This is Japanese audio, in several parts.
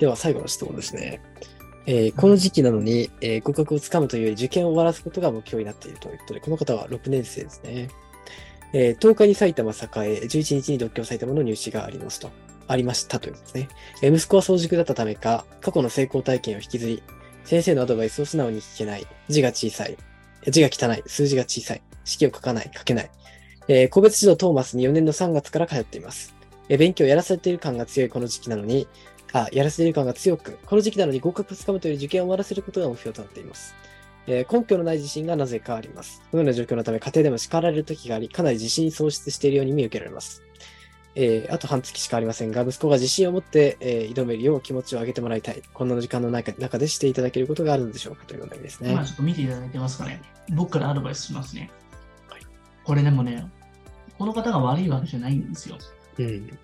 では最後の質問ですね。えーこの時期なのに、えー合格をつかむというより受験を終わらすことが目標になっているということで、この方は6年生ですね。えー10日に埼玉栄、11日に独協埼玉の入試がありますと。ありましたということですね。えー息子は早熟だったためか、過去の成功体験を引きずり、先生のアドバイスを素直に聞けない、字が小さい、字が汚い、数字が小さい、式を書かない、書けない。えー個別指導トーマスに4年の3月から通っています。えー勉強をやらされている感が強いこの時期なのに、あ、やらせる感が強く、この時期なのに合格をつかむというより受験を終わらせることが目標となっています。えー根拠のない自信がなぜかあります？このような状況のため、家庭でも叱られる時があり、かなり自信喪失しているように見受けられます。えーあと半月しかありませんが、息子が自信を持って、えー挑めるよう気持ちを上げてもらいたい。こんな時間の中中でしていただけることがあるのでしょうかというお悩みですねまあ。ちょっと見ていただいてますかね。僕からアドバイスしますね。はいこれでもね、この方が悪いわけじゃないんですよ。うん。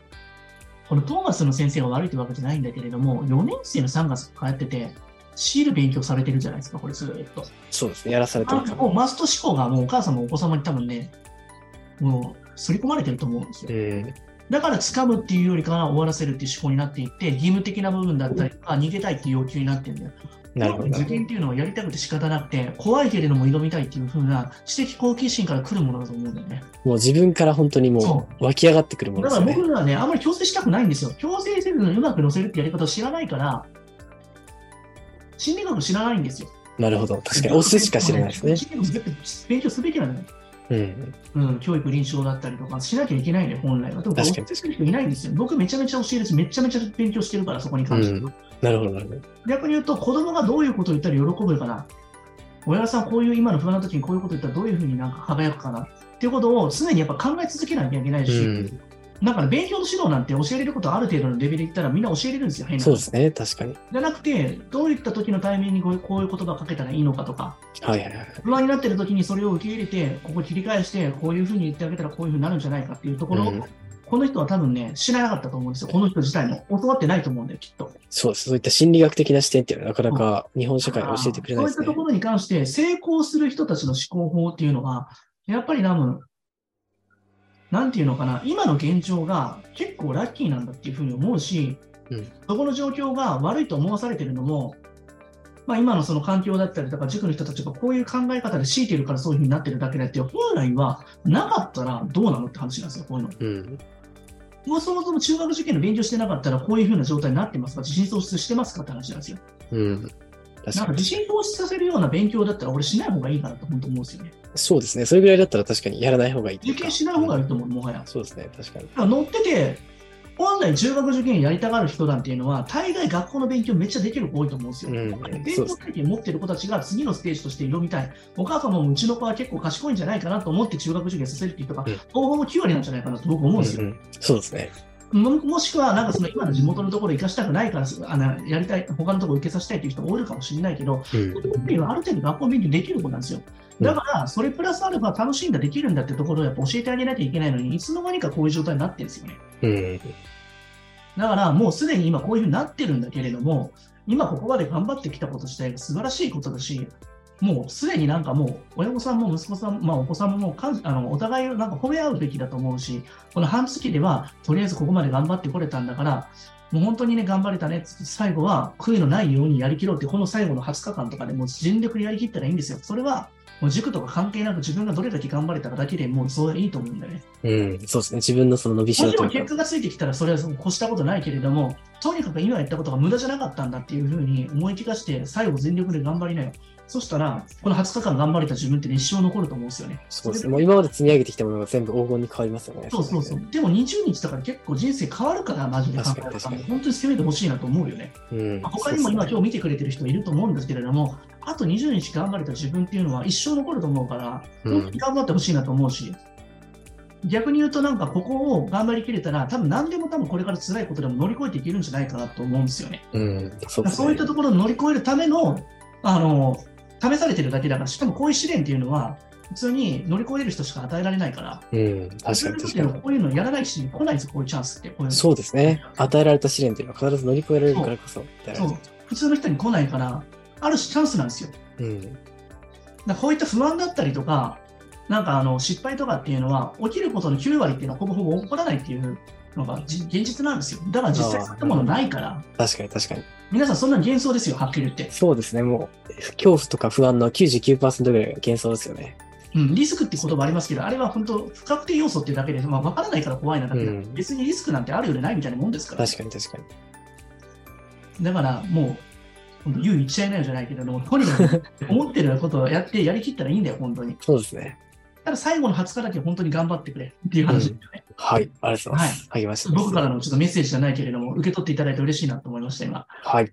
このトーマスの先生が悪いってわけじゃないんだけれども、4年生の3月からやってて、シール勉強されてるじゃないですか、これずーっと。そうですね。やらされてあるかもうマスト思考がもうお母さんもお子様に多分ね、もう刷り込まれてると思うんですよ。うん。だから掴むっていうよりかは終わらせるっていう思考になっていって、義務的な部分だったりとか、逃げたいっていう要求になってるんだよ。なるほど。受験っていうのはやりたくて仕方なくて、怖いけれども挑みたいっていう風な知的好奇心から来るものだと思うんだよね。もう自分から本当にもそう湧き上がってくるものだから。僕らはね、あんまり強制したくないんですよ。強制せずにうまく乗せるってやり方を知らないから、心理学知らないんですよ。なるほど。確かに、押すしか知らないですね。勉強すべきなのよ。うん。うん、教育臨床だったりとかしなきゃいけないね、本来は。でも、教えてる人いないんですよ。僕めちゃめちゃ教えるし、めちゃめちゃ勉強してるから、そこに関しては。うんなるほど、なるほど。逆に言うと、子供がどういうことを言ったら喜ぶかな。親さん、こういう今の不安な時にこういうこと言ったらどういうふうになんか輝くかなっていうことを常にやっぱ考え続けなきゃいけないし、うん。だから勉強の指導なんて教えれることある程度のレベルで言ったらみんな教えれるんですよ、変なそうですね。確かに。じゃなくて、どういった時のタイミングにこういう言葉をかけたらいいのかとか、はいはいはい。不安になってる時にそれを受け入れて、ここ切り返して、こういうふうに言ってあげたらこういうふうになるんじゃないかっていうところを、うんこの人は多分ね、知らなかったと思うんですよ。この人自体も。教わってないと思うんだよ、きっと。そうです。そういった心理学的な視点っていうのはなかなか日本社会は教えてくれないですねそういったと。ころに関して、成功する人たちの思考法っていうのは、やっぱり多分、なんていうのかな、今の現状が結構ラッキーなんだっていうふうに思うし、うんそこの状況が悪いと思わされてるのも、まあ、今のその環境だったりとか、塾の人たちがこういう考え方で強いているからそういうふうになってるだけであって、本来はなかったらどうなのって話なんですよ、こういうの。うん。もうそもそも中学受験の勉強してなかったら、こういうふうな状態になってますか、自信喪失してますかって話なんですよ。うん。確なんか自信喪失させるような勉強だったら、俺しない方がいいかなと本当思うんですよね。そうですね。それぐらいだったら確かにやらない方がいい受験しない方がいいと思う、もはや。そうですね。確かに。乗ってて、本来中学受験やりたがる人なんていうのは、大概学校の勉強めっちゃできる子多いと思うんですよ。うん勉強そうです体験持ってる子たちが次のステージとして挑みたい。お母様もうちの子は結構賢いんじゃないかなと思って中学受験させるっていう人が、うん東方も9割なんじゃないかなと僕思うんですよ。うんうんそうですね。ももしくは、なんかその今の地元のところ行かしたくないから、あのやりたい、他のところ受けさせたいという人も多いかもしれないけど、うん。はある程度学校勉強できる子なんですよ。だから、それプラスアルファ楽しんだできるんだってところをやっぱ教えてあげなきゃいけないのに、いつの間にかこういう状態になってるんですよね。うん。だから、もうすでに今こういうふうになってるんだけれども、今ここまで頑張ってきたこと自体が素晴らしいことだし、もうすでになんかもう親御さんも息子さん、まあ、お子さんももうかんあのお互いをなんか褒め合うべきだと思うし、この半月ではとりあえずここまで頑張ってこれたんだから、もう本当にね、頑張れたね、最後は悔いのないようにやりきろうって、この最後の20日間とかでもう全力でやりきったらいいんですよ。それはもう塾とか関係なく自分がどれだけ頑張れたかだけでもうそれはいいと思うんだよね。うん。そうですね。自分のその伸びしもちろろというか。ん結果がついてきたらそれは越したことないけれども、とにかく今やったことが無駄じゃなかったんだっていうふうに思い聞かして、最後全力で頑張りなよ。そしたら、この20日間頑張れた自分って、ね、一生残ると思うんですよね。そうですね。もう今まで積み上げてきたものが全部黄金に変わりますよね。そうそうそう。でも20日だから結構人生変わるから、マジで考えたら本当に攻めてほしいなと思うよね。うん。まあ他にも今今日見てくれてる人いると思うんですけれども、あと20日頑張れた自分っていうのは一生残ると思うから、本当に頑張ってほしいなと思うし、逆に言うとなんかここを頑張りきれたら、多分何でも多分これから辛いことでも乗り越えていけるんじゃないかなと思うんですよね。うん。うん。そうね。そういったところを乗り越えるための、あの、試されてるだけだから、しかもこういう試練っていうのは、普通に乗り越えれる人しか与えられないから、うん。確かに確かに。こういうのやらないし、来ないんですよ、こういうチャンスって。こういうのそうですね。与えられた試練というのは必ず乗り越えられるからこそそう。普通の人に来ないから、ある種チャンスなんですよ。うん。だこういった不安だったりとか、なんかあの失敗とかっていうのは、起きることの9割っていうのはほぼほぼ起こらないっていうのがじ現実なんですよ。だから実際そういったものないから、確かに確かに。皆さんそんな幻想ですよ、はっきり言って。そうですね。もう、恐怖とか不安の99%ぐらいが幻想ですよね。うん、リスクって言葉ありますけど、あれは本当、不確定要素っていうだけで、まあ、分からないから怖いなだけで、うん別にリスクなんてあるよりないみたいなもんですから。確かに確かに。だからもう、言う言っちゃいないよじゃないけれども、とにかく思ってることをやってやりきったらいいんだよ、本当に。そうですね。ただ最後の20日だけ本当に頑張ってくれっていう話ですよね。はい。ありがとうございます。励ましてます。僕からのちょっとメッセージじゃないけれども、受け取っていただいて嬉しいなと思いました、今。はい。